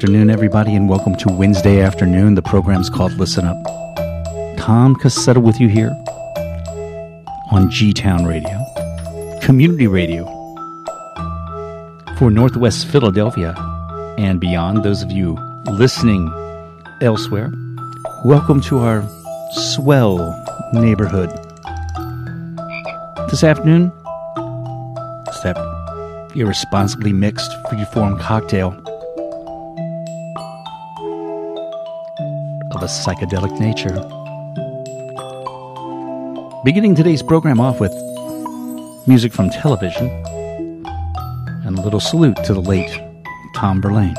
Afternoon, everybody, and welcome to Wednesday afternoon. The program's called Listen Up. Tom Cassetta with you here on G Town Radio, community radio for Northwest Philadelphia and beyond. Those of you listening elsewhere, welcome to our swell neighborhood. This afternoon, it's that irresponsibly mixed freeform cocktail of a psychedelic nature. Beginning today's program off with music from television and a little salute to the late Tom Verlaine.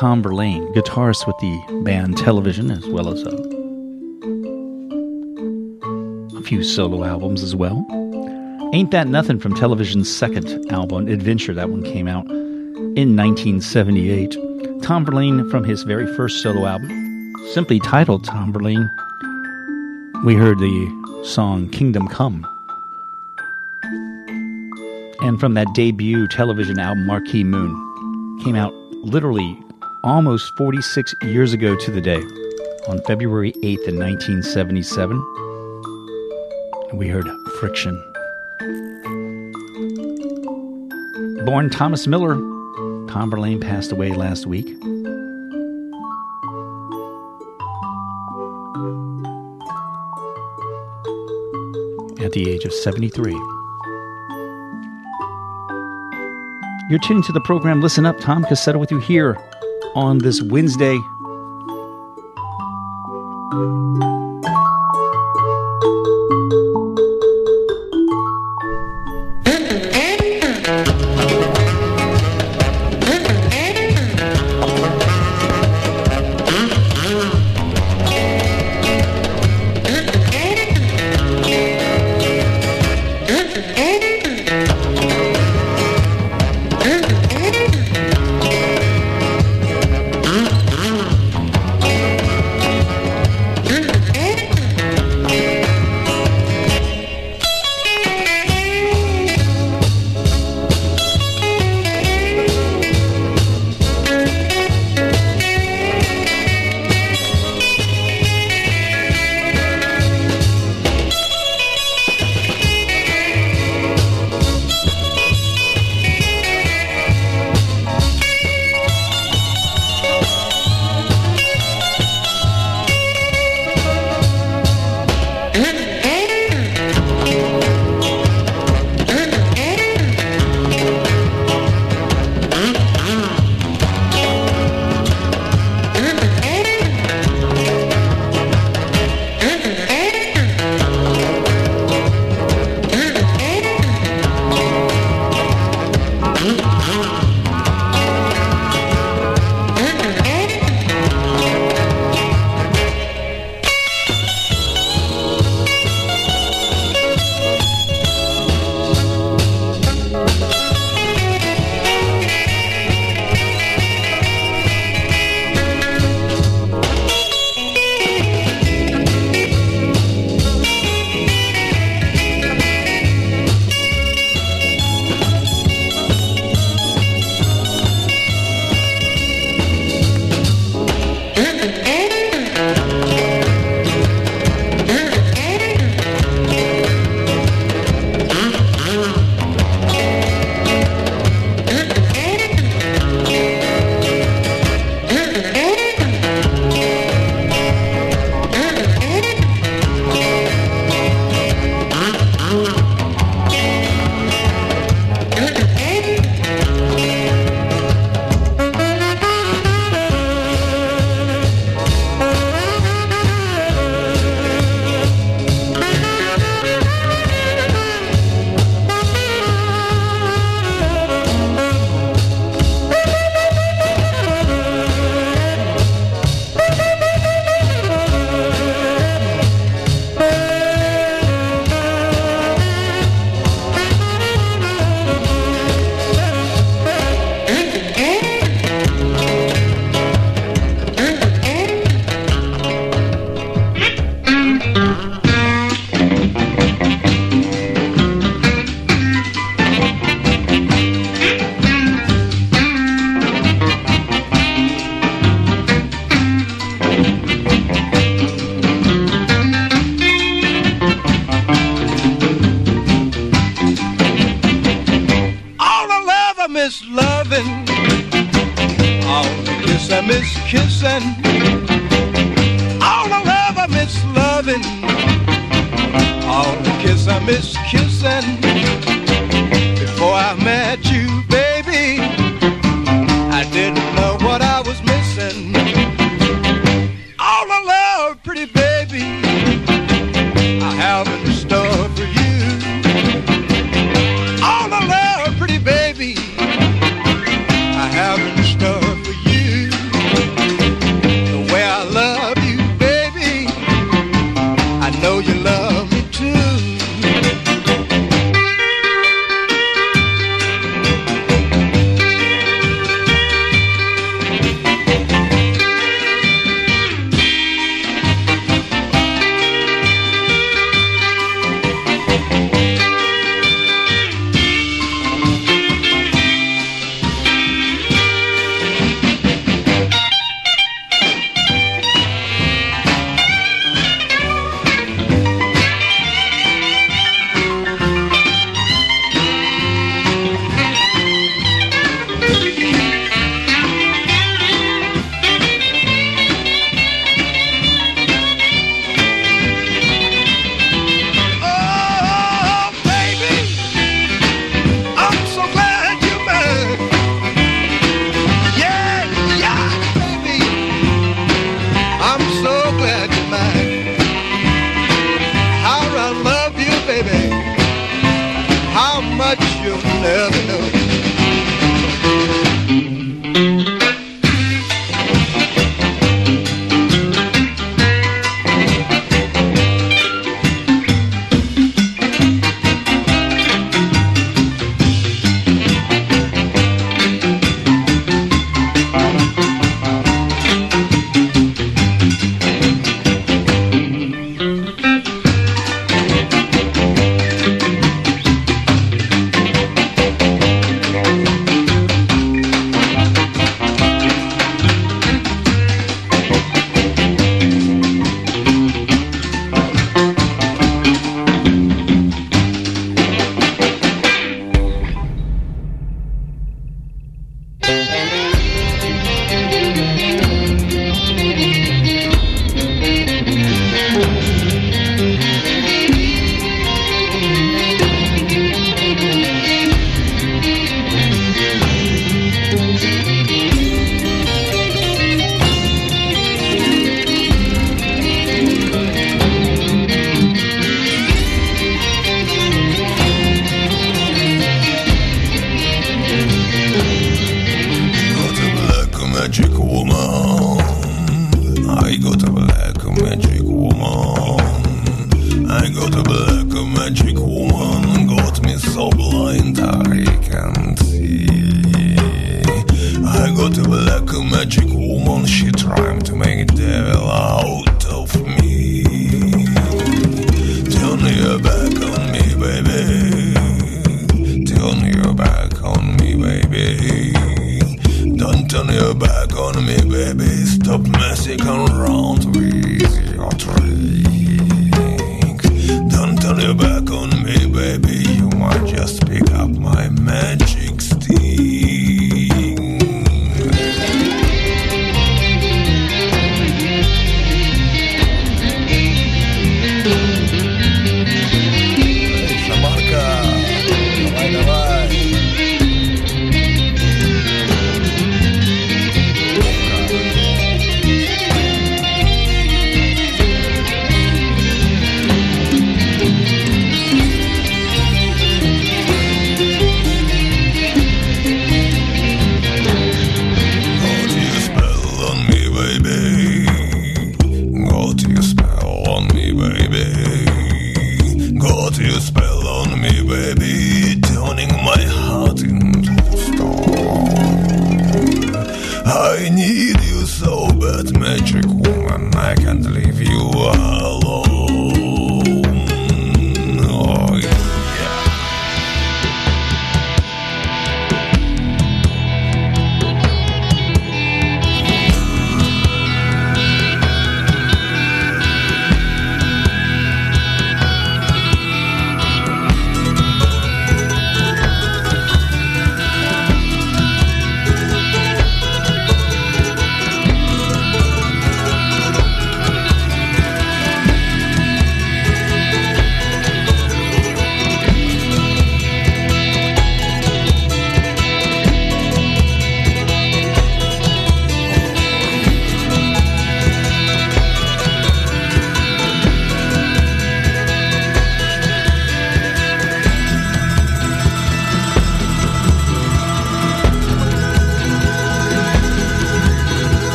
Tom Verlaine, guitarist with the band Television, as well as a, a few solo albums as well. Ain't That Nothing from Television's second album, Adventure, that one came out in 1978. Tom Verlaine from his very first solo album, simply titled Tom Verlaine. We heard the song Kingdom Come. And from that debut television album, Marquee Moon, came out literally almost 46 years ago to the day, on February 8th in 1977. We heard Friction. Born Thomas Miller, Tom Verlaine passed away last week. At the age of 73. You're tuning to the program Listen Up. Tom Cassetta with you here on this Wednesday.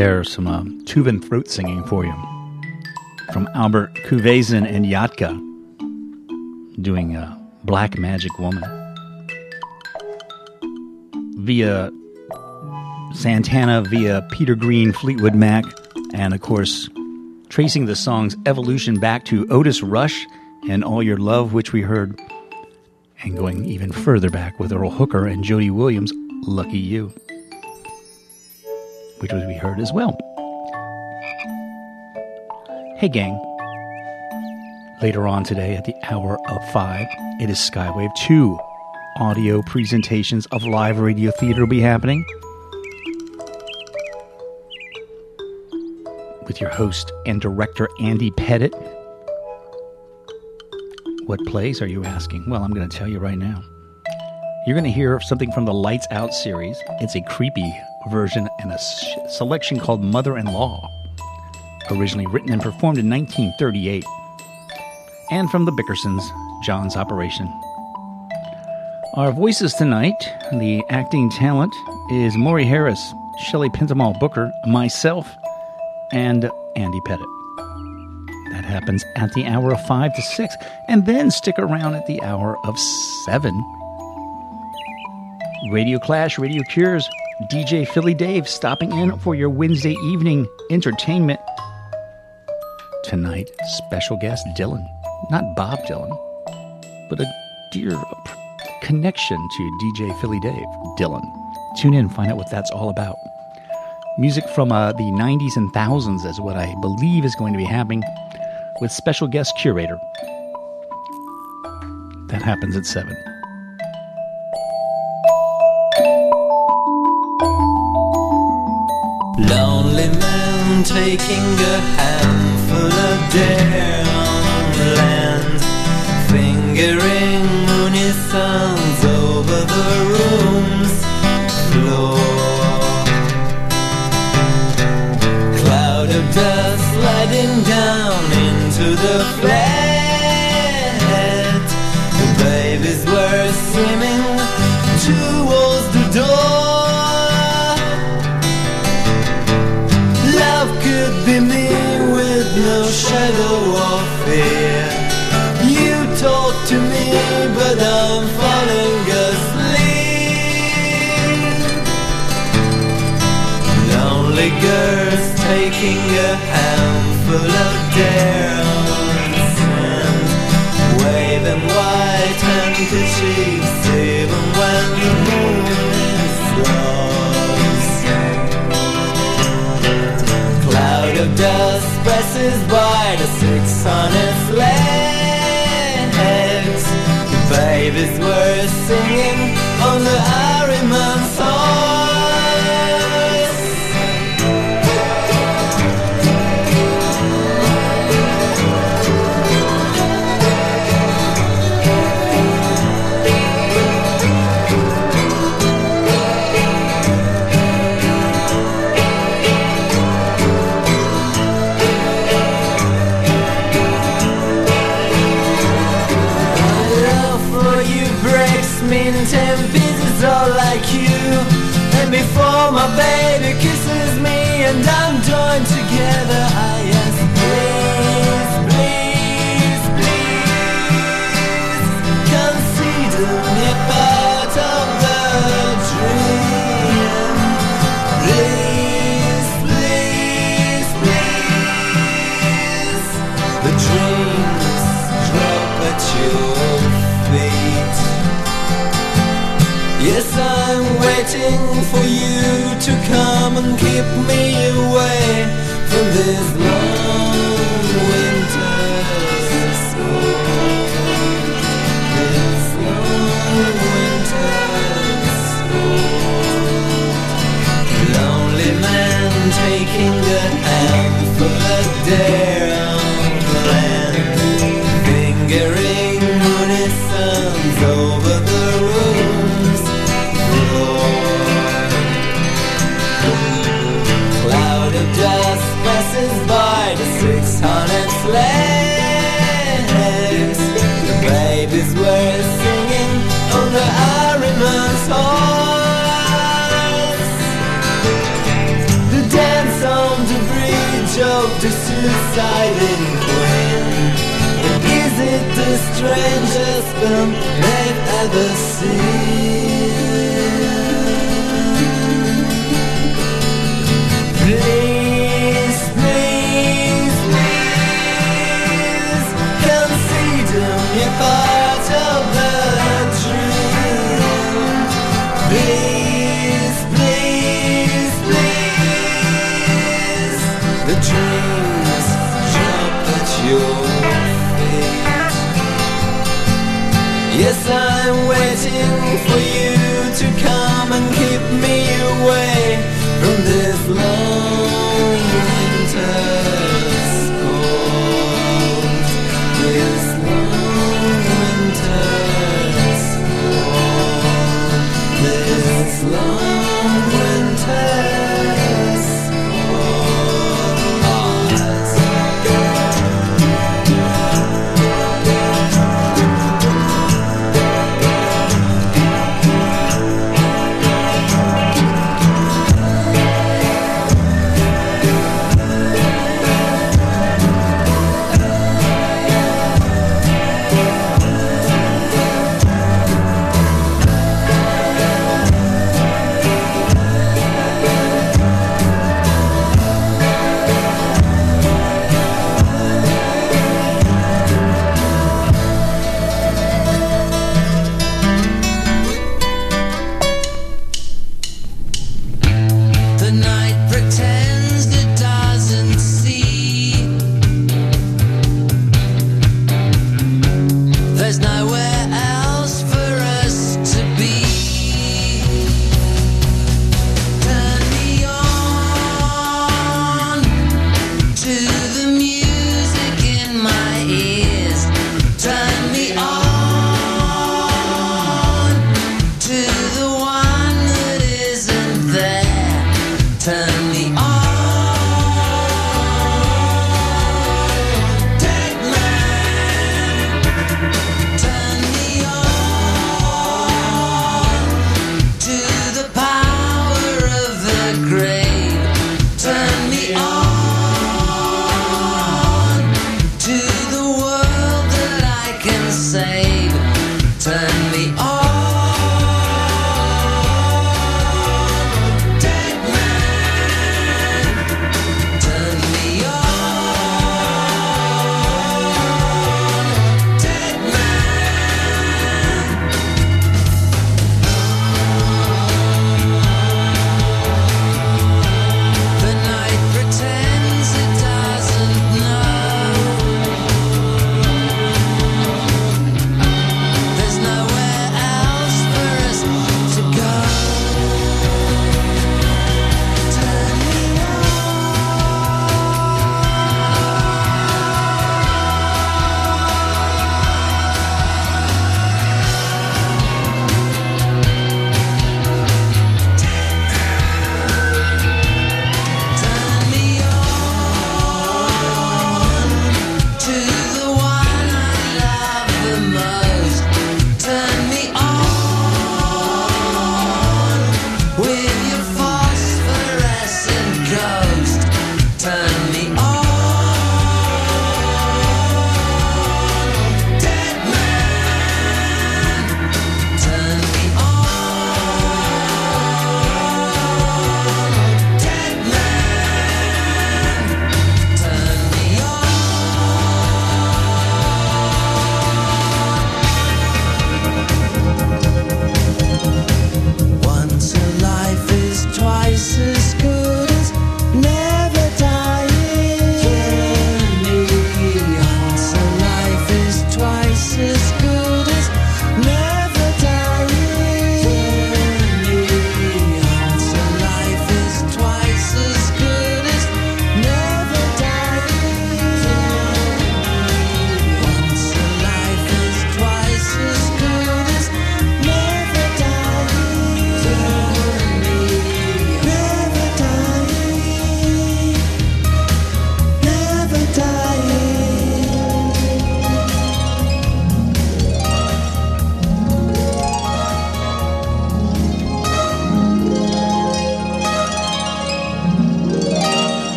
There's some uh, Tuvan throat singing for you from Albert Kuvezin and Yat-Kha doing uh, Black Magic Woman. Via Santana, via Peter Green, Fleetwood Mac, and of course, tracing the song's evolution back to Otis Rush and All Your Love, which we heard, and going even further back with Earl Hooker and Jody Williams, Lucky Lou which was we heard as well. Hey, gang. Later on today at the hour of five, it is Skywave 2. Audio presentations of live radio theater will be happening. With your host and director, Andy Pettit. What plays are you asking? Well, I'm going to tell you right now. You're going to hear something from the Lights Out series. It's a creepy version and a selection called Mother in Law, originally written and performed in 1938. And from the Bickersons, John's Operation. Our voices tonight, the acting talent is Maury Harris, Shelley Pintamal Booker, myself, and Andy Pettit. That happens at the hour of 5 to 6, and then stick around at the hour of 7 Radio Clash, Radio Cures, DJ Philly Dave stopping in for your Wednesday evening entertainment. Tonight, special guest Dylan. Not Bob Dylan, but a dear connection to DJ Philly Dave, Dylan. Tune in, find out what that's all about. Music from uh, the 90s and thousands is what I believe is going to be happening with special guest curator. That happens at 7. Taking a handful of land, fingering moony suns over the room's floor. Cloud of dust sliding down into the flat. Taking a handful of dance and waving white handkerchiefs even when the moon is lost. Cloud of dust presses by the six honest legs. The babies were singing my baby kisses me and I'm joined together. I waiting for you to come and keep me away from this long. This long winter's. Lonely man taking a handful of dare on flags. The babies were singing on the Ahriman's horse. The dance on the bridge of the suiciding queen. Is it the strangest film they've ever seen?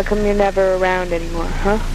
How come you're never around anymore, huh?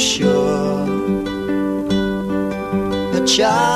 Sure. A child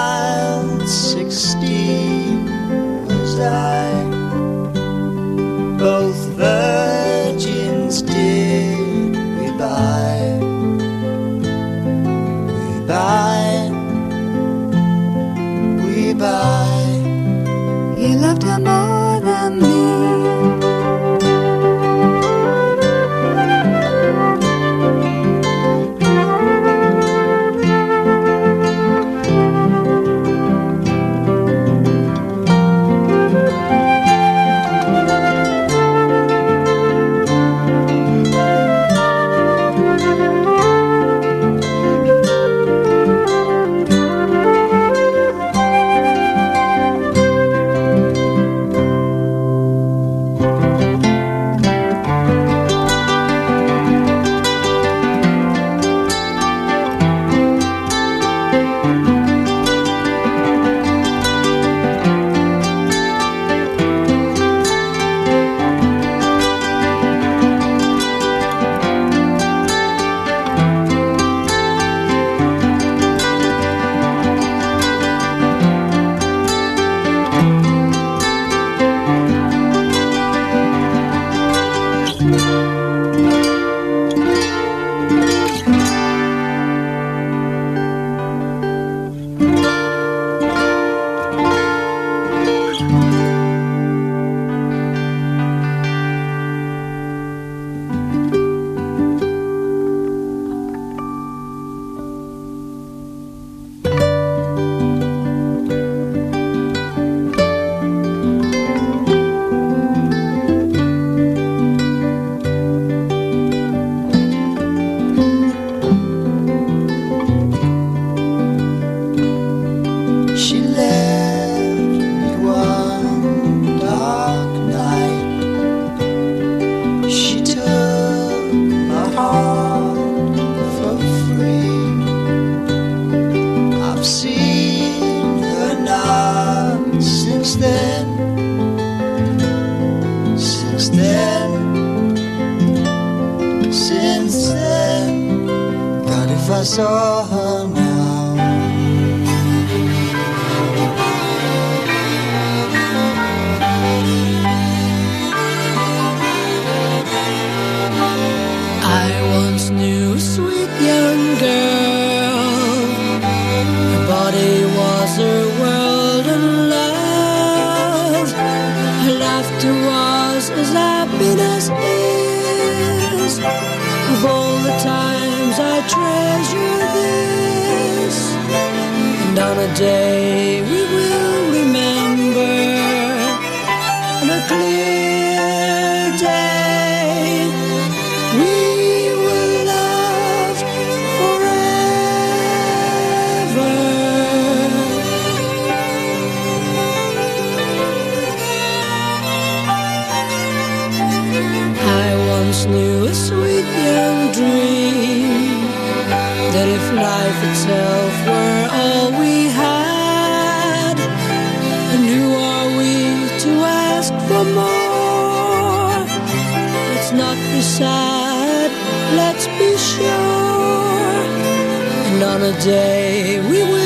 And on a day we will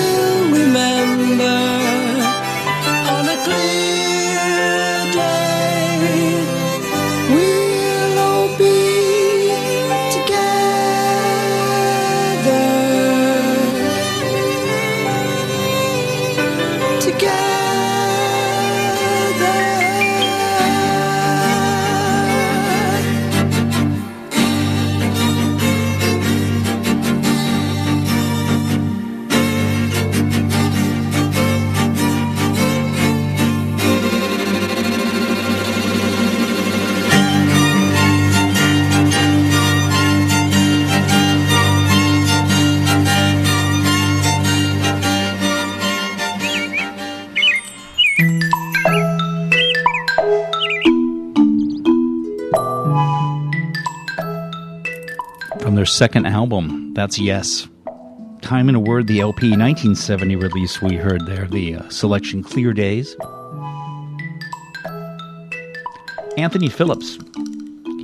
second album. That's Yes. Time and a Word, the LP 1970 release we heard there, the uh, selection Clear Days. Anthony Phillips.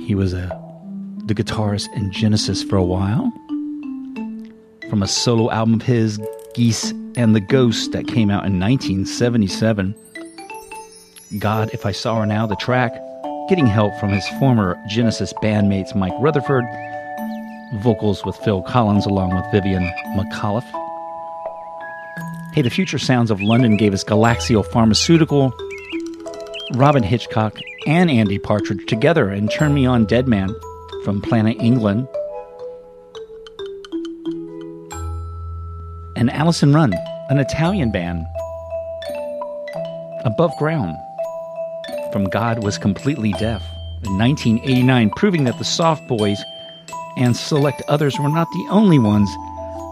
He was a, the guitarist in Genesis for a while. From a solo album of his, Geese and the Ghost, that came out in 1977. God, If I Saw Her Now, the track, getting help from his former Genesis bandmates Mike Rutherford, vocals with Phil Collins along with Vivian McAuliffe. Hey, the future sounds of London gave us Galaxial Pharmaceutical, Robyn Hitchcock, and Andy Partridge together and Turn Me On Dead Man from Planet England. And Allison Run, an Italian band. Above Ground from God Was Completely Deaf in 1989, proving that the Soft Boys and select others were not the only ones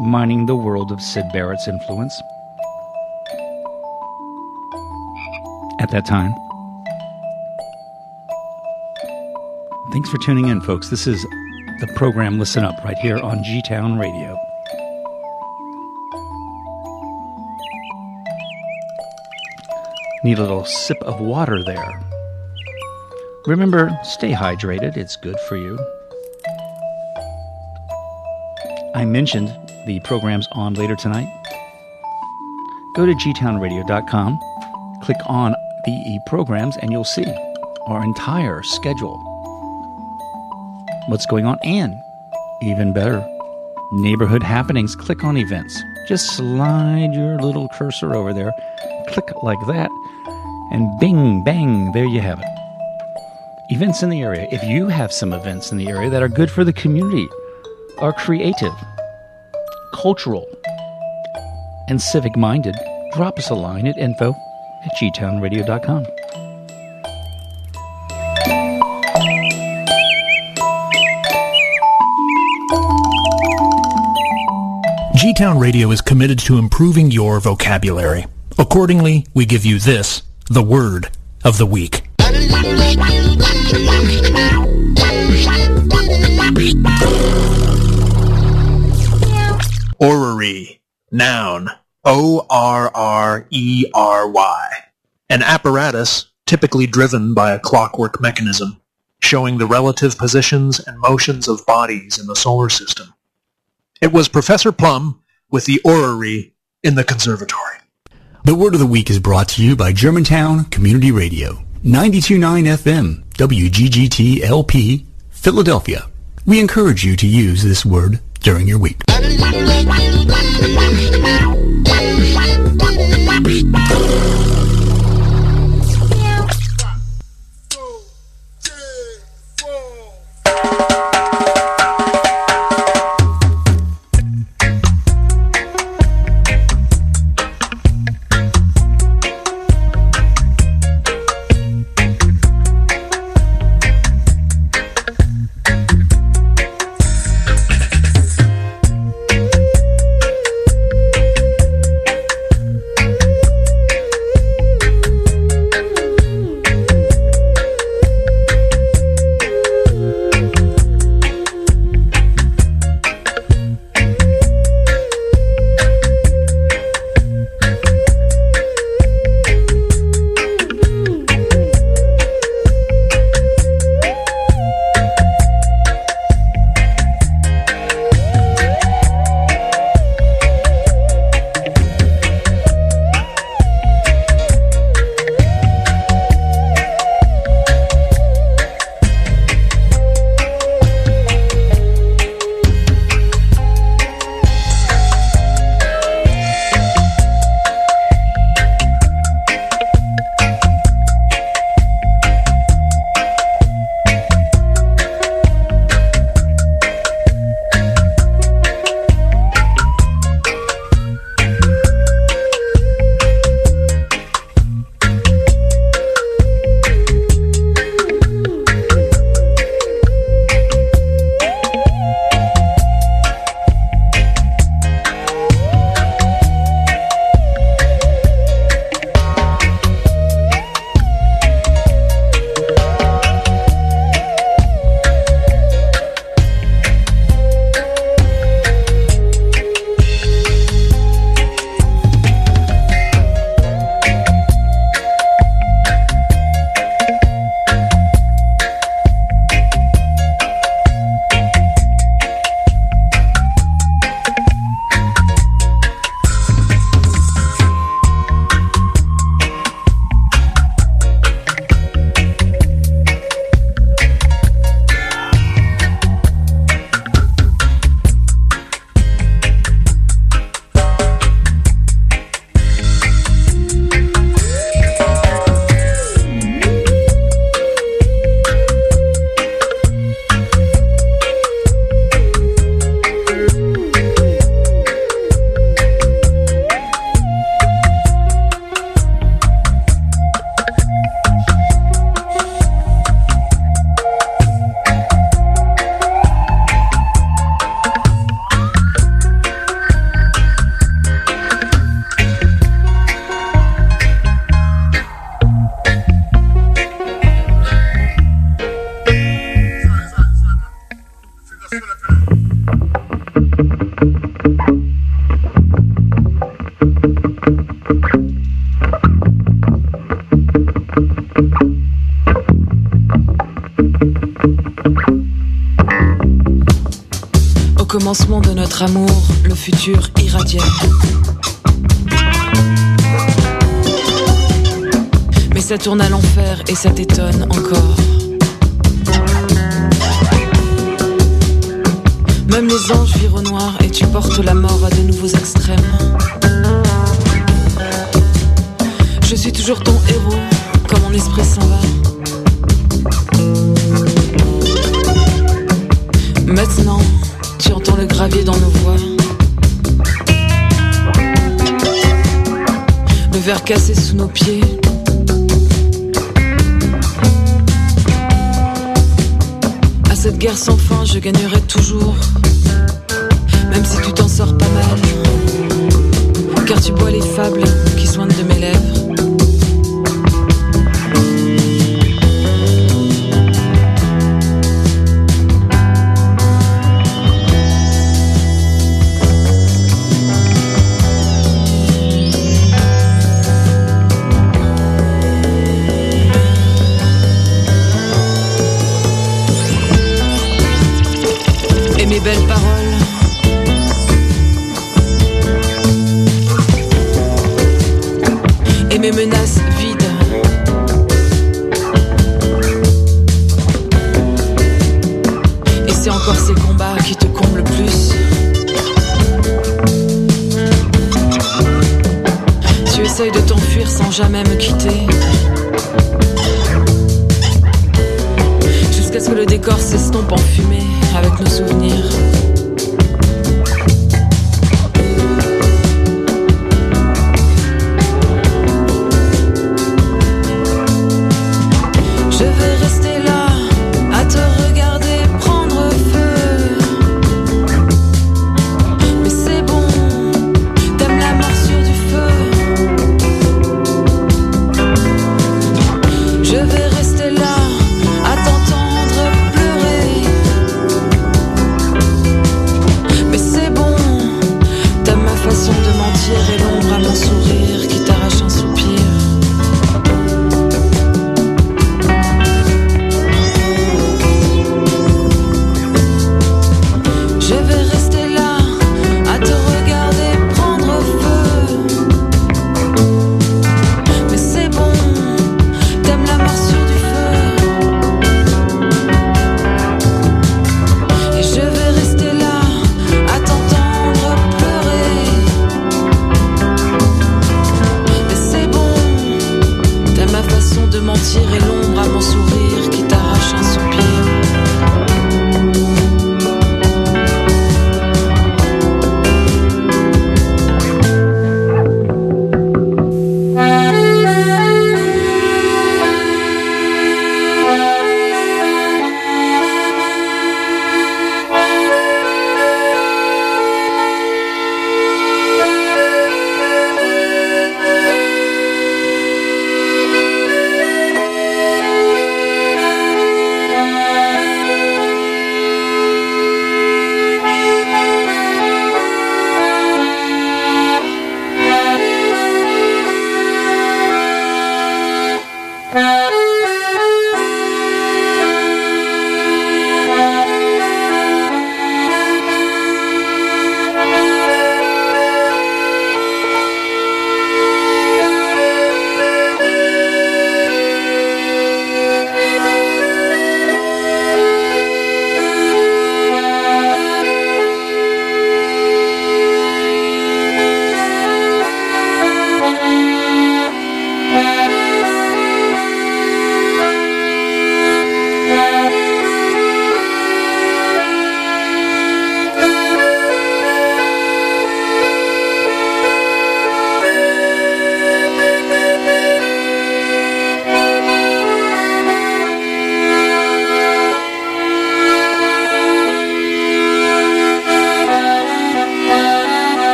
mining the world of Syd Barrett's influence. At that time. Thanks for tuning in, folks. This is the program Listen Up right here on G Town Radio. Need a little sip of water there. Remember, stay hydrated, it's good for you. I mentioned the programs on later tonight. Go to gtownradio.com, click on the programs, and you'll see our entire schedule. What's going on, and even better, neighborhood happenings. Click on events. Just slide your little cursor over there, click like that, and bing, bang, there you have it. Events in the area. If you have some events in the area that are good for the community, are creative, cultural, and civic minded, drop us a line at info at gtownradio.com. G Town Radio is committed to improving your vocabulary. Accordingly, we give you this, the word of the week. Orrery. Noun. O-R-R-E-R-Y. An apparatus typically driven by a clockwork mechanism, showing the relative positions and motions of bodies in the solar system. It was Professor Plum with the orrery in the conservatory. The Word of the Week is brought to you by Germantown Community Radio, 92.9 FM, WGGT LP, Philadelphia. We encourage you to use this word during your week. Notre amour, le futur irradiait. Mais ça tourne à l'enfer et ça t'étonne encore. Même les anges virent au noir et tu portes la mort à de nouveaux extrêmes. Je suis toujours ton héros, quand mon esprit s'en va. Maintenant, le gravier dans nos voix. Le verre cassé sous nos pieds. À cette guerre sans fin, je gagnerai toujours. Même si tu t'en sors pas mal. Car tu bois les fables qui soignent jamais me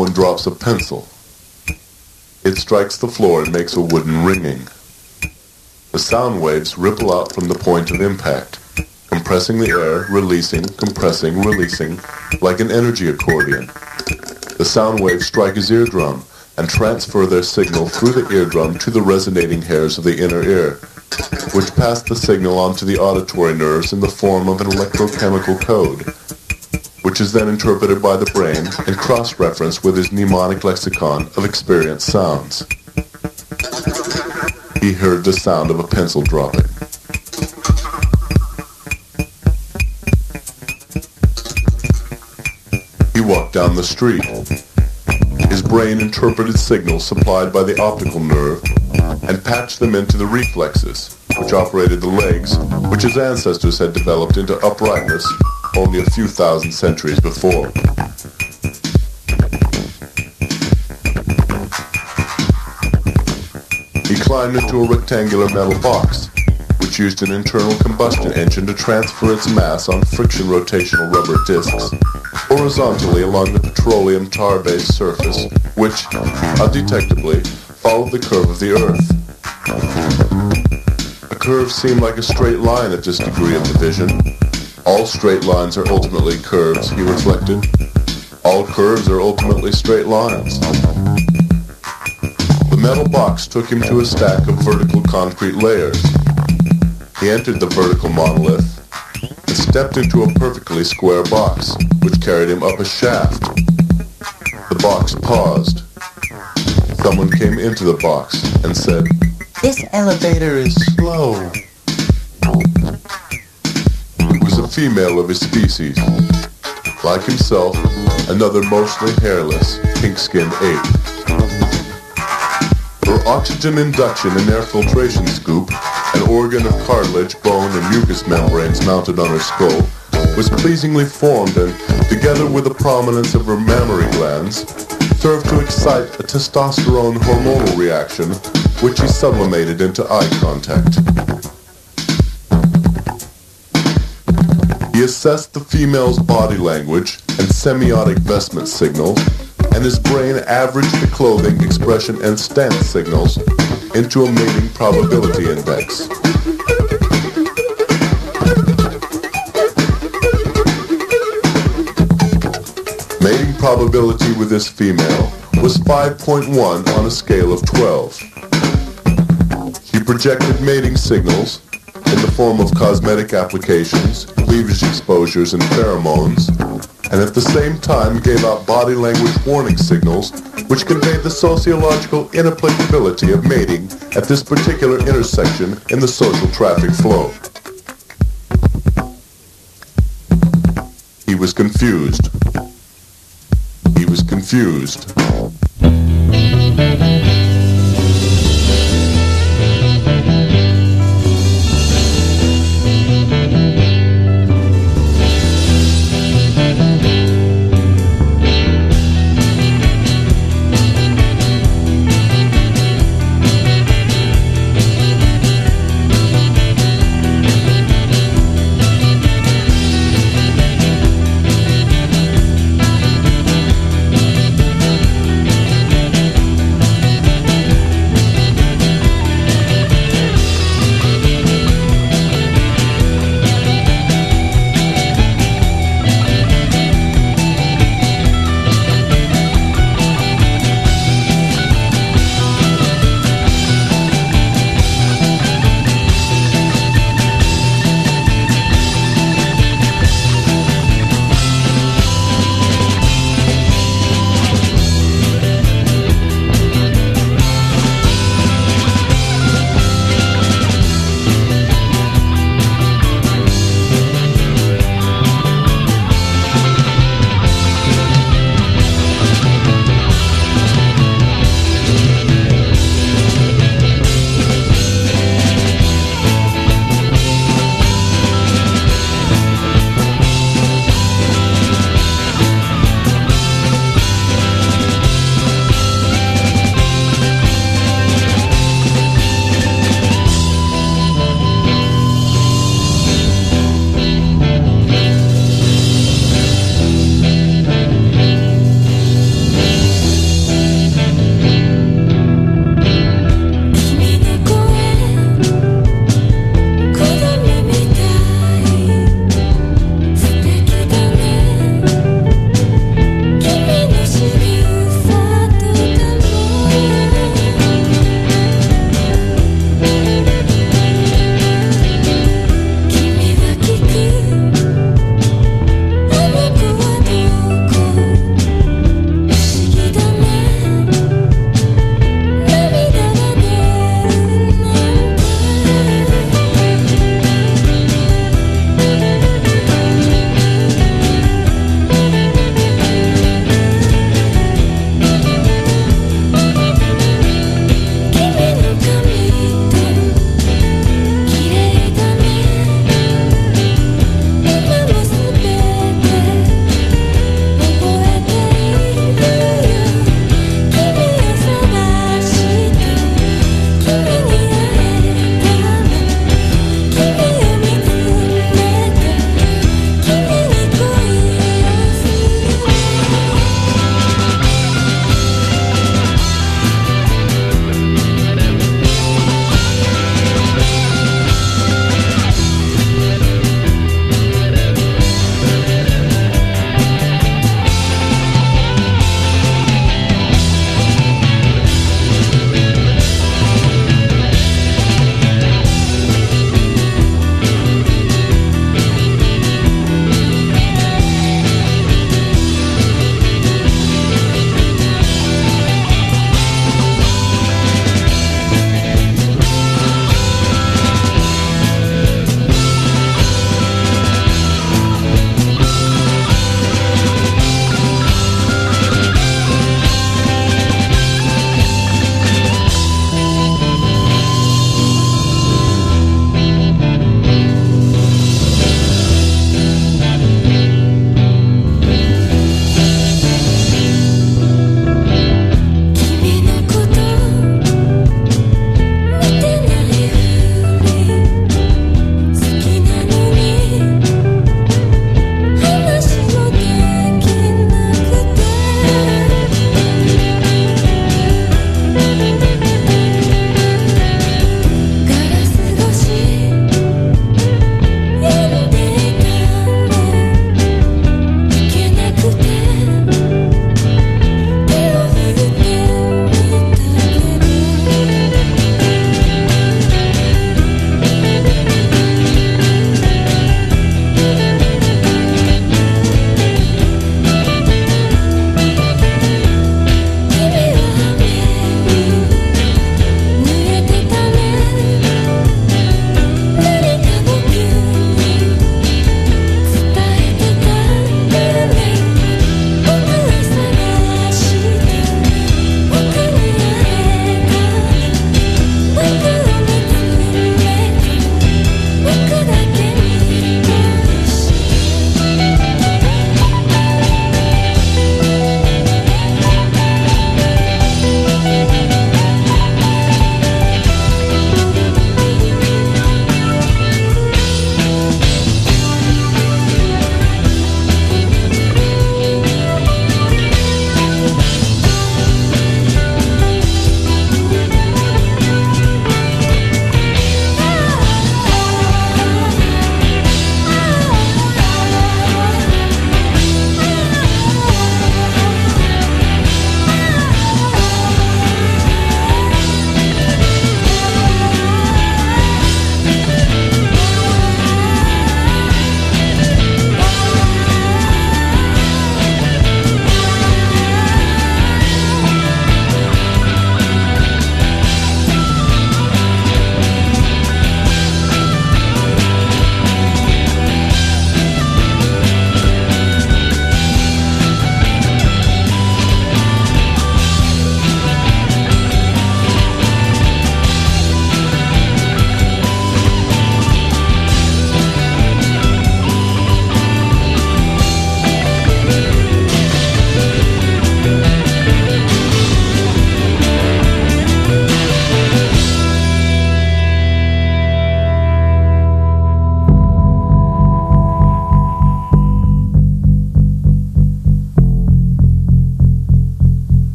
Someone drops a pencil. It strikes the floor and makes a wooden ringing. The sound waves ripple out from the point of impact, compressing the air, releasing, compressing, releasing, like an energy accordion. The sound waves strike his eardrum and transfer their signal through the eardrum to the resonating hairs of the inner ear, which pass the signal onto the auditory nerves in the form of an electrochemical code, is then interpreted by the brain and cross-referenced with his mnemonic lexicon of experienced sounds. He heard the sound of a pencil dropping. He walked down the street. His brain interpreted signals supplied by the optical nerve and patched them into the reflexes, which operated the legs, which his ancestors had developed into uprightness only a few thousand centuries before. He climbed into a rectangular metal box, which used an internal combustion engine to transfer its mass on friction rotational rubber discs, horizontally along the petroleum tar-based surface, which, undetectably, followed the curve of the Earth. A curve seemed like a straight line at this degree of division. All straight lines are ultimately curves, he reflected. All curves are ultimately straight lines. The metal box took him to a stack of vertical concrete layers. He entered the vertical monolith and stepped into a perfectly square box, which carried him up a shaft. The box paused. Someone came into the box and said, This elevator is slow. Female of his species. Like himself, another mostly hairless, pink-skinned ape. Her oxygen induction and air filtration scoop, an organ of cartilage, bone, and mucous membranes mounted on her skull, was pleasingly formed and, together with the prominence of her mammary glands, served to excite a testosterone hormonal reaction, which he sublimated into eye contact. He assessed the female's body language and semiotic vestment signals, and his brain averaged the clothing, expression, and stance signals into a mating probability index. Mating probability with this female was 5.1 on a scale of 12. He projected mating signals in the form of cosmetic applications, cleavage exposures, and pheromones, and at the same time gave out body language warning signals which conveyed the sociological inapplicability of mating at this particular intersection in the social traffic flow. He was confused. He was confused.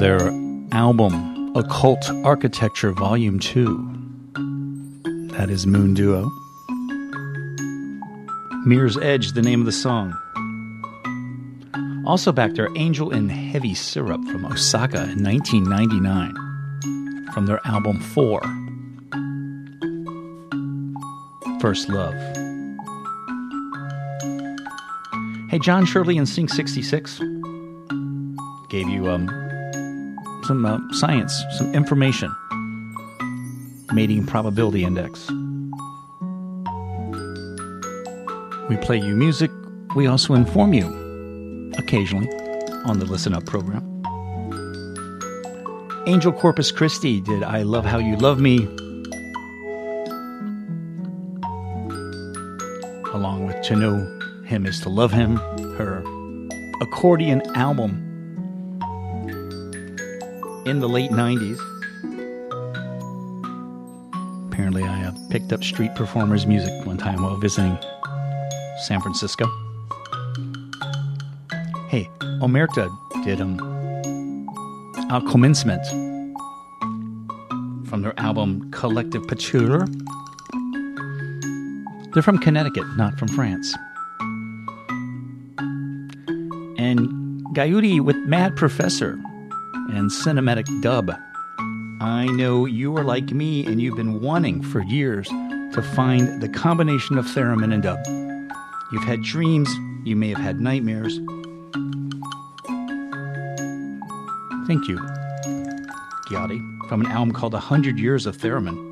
Their album Occult Architecture Volume 2. That is Moon Duo. Mirror's Edge, the name of the song. Also back there, Angel in Heavy Syrup from Osaka in 1999 from their album 4. First Love. Hey, John Shirley and Sync 66 gave you um, some uh, science, some information. Mating probability index. We play you music. We also inform you occasionally on the Listen Up program. Angel Corpus Christi did I Love How You Love Me, along with To Know Him Is to Love Him, her accordion album in the late 90s. Apparently, I uh, picked up street performers' music one time while visiting San Francisco. Hey, Omerta did um, Commencement from their album Collective Picture. They're from Connecticut, not from France. And Gaudi with Mad Professor and Cinematic Dub. I know you are like me and you've been wanting for years to find the combination of theremin and dub. You've had dreams, you may have had nightmares. Thank you, Giotti, from an album called A Hundred Years of Theremin.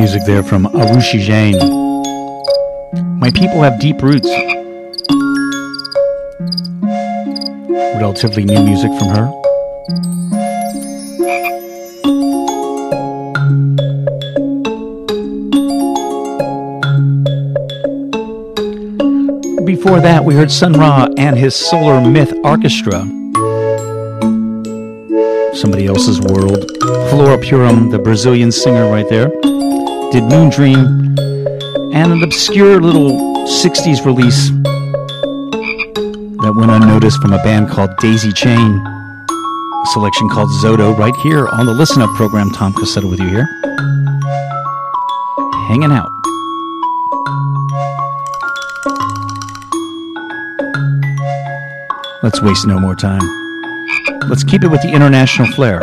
Music there from Arushi Jain. My people have deep roots. Relatively new music from her. Before that, we heard Sun Ra and his Solar Myth Orchestra. Somebody else's world. Flora Purim, the Brazilian singer right there, did Moon Dream and an obscure little 60s release that went unnoticed from a band called Daisy Chain. A selection called Zodo, right here on the Listen Up program. Tom Cassetta with you here. Hanging out. Let's waste no more time. Let's keep it with the international flair.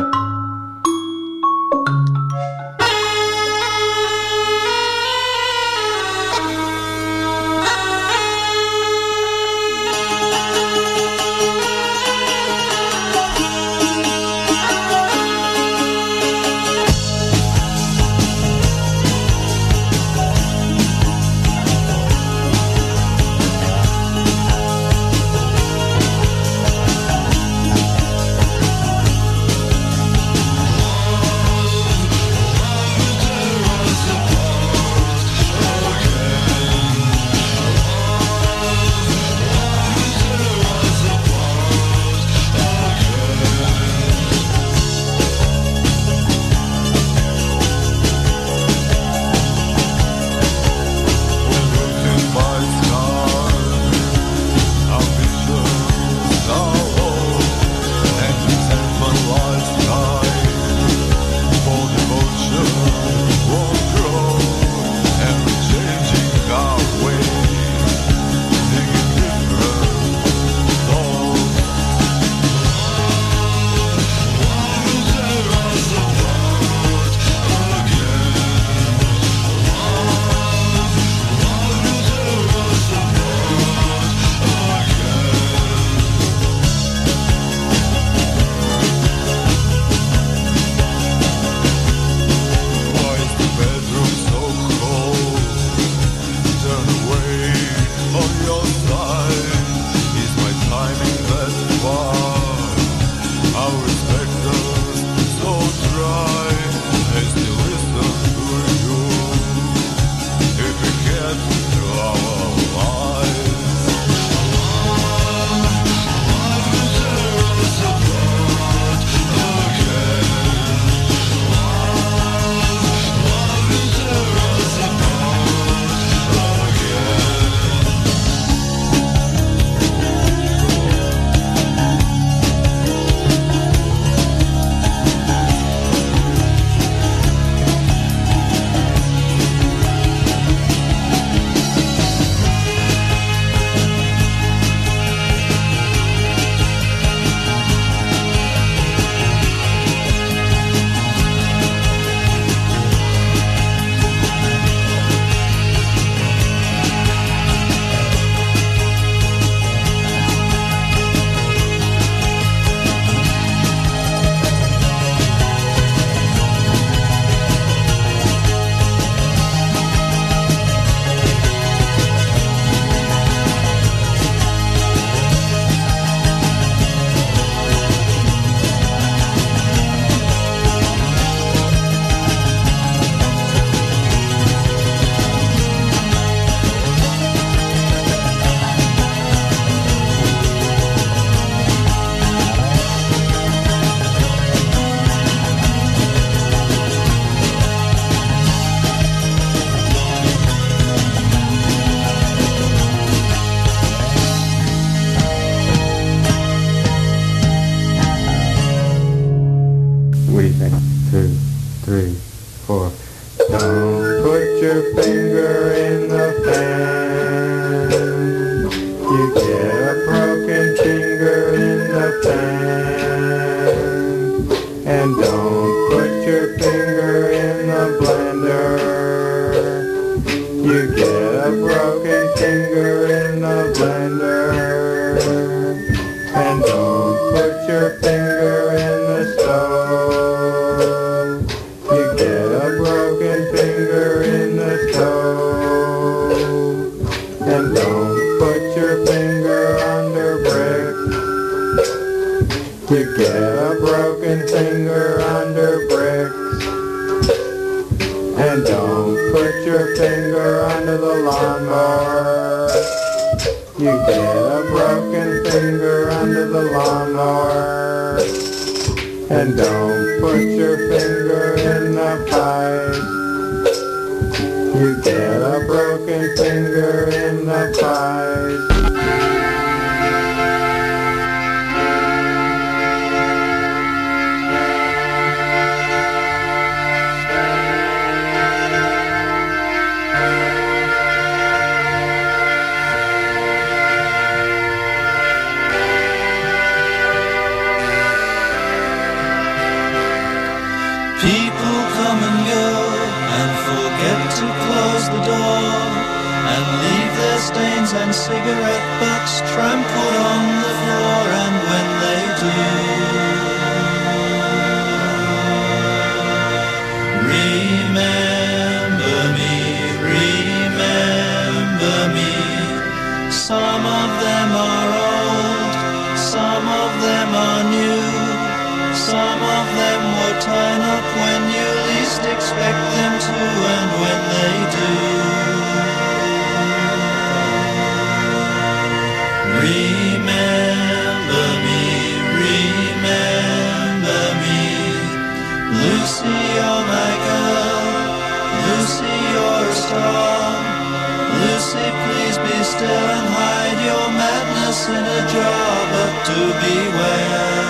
in a jar, but do beware.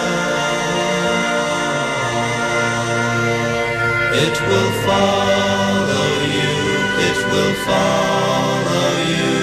It will follow you, it will follow you.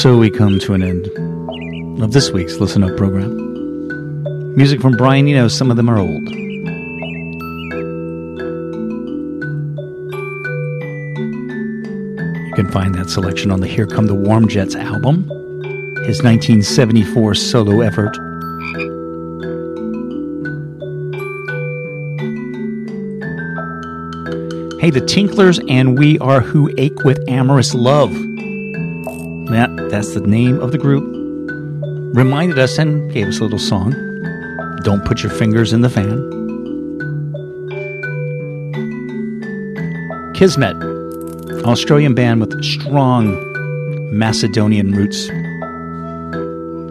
So we come to an end of this week's Listen Up program. Music from Brian Eno, some of them are old. You can find that selection on the Here Come the Warm Jets album, his 1974 solo effort. Hey, the Tinklers and We Are Who Ache with Amorous Love. That, that's the name of the group. Reminded us and gave us a little song. Don't put your fingers in the fan. Kismet, Australian band with strong Macedonian roots,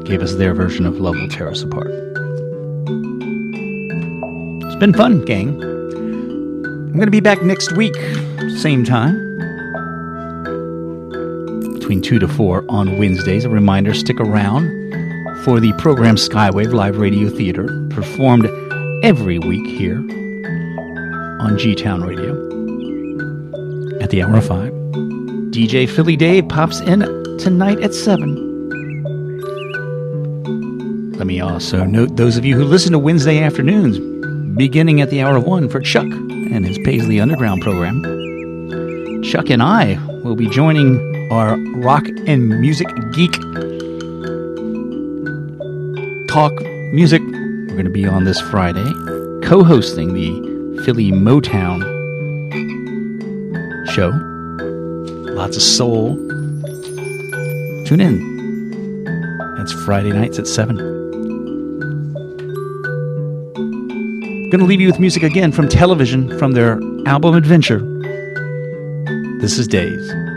gave us their version of Love Will Tear Us Apart. It's been fun, gang. I'm going to be back next week, same time, between 2 to 4 on Wednesdays. A reminder stick around for the program Skywave Live Radio Theater, performed every week here on G Town Radio at the hour of 5. DJ Philly Dave pops in tonight at 7. Let me also note those of you who listen to Wednesday afternoons, beginning at the hour of 1 for Chuck and his Paisley Underground program. Chuck and I will be joining our rock and music geek talk music. We're going to be on this Friday, co hosting the Philly Motown show. Lots of soul. Tune in. That's Friday nights at 7. Going to leave you with music again from television from their album Adventure. This is Days.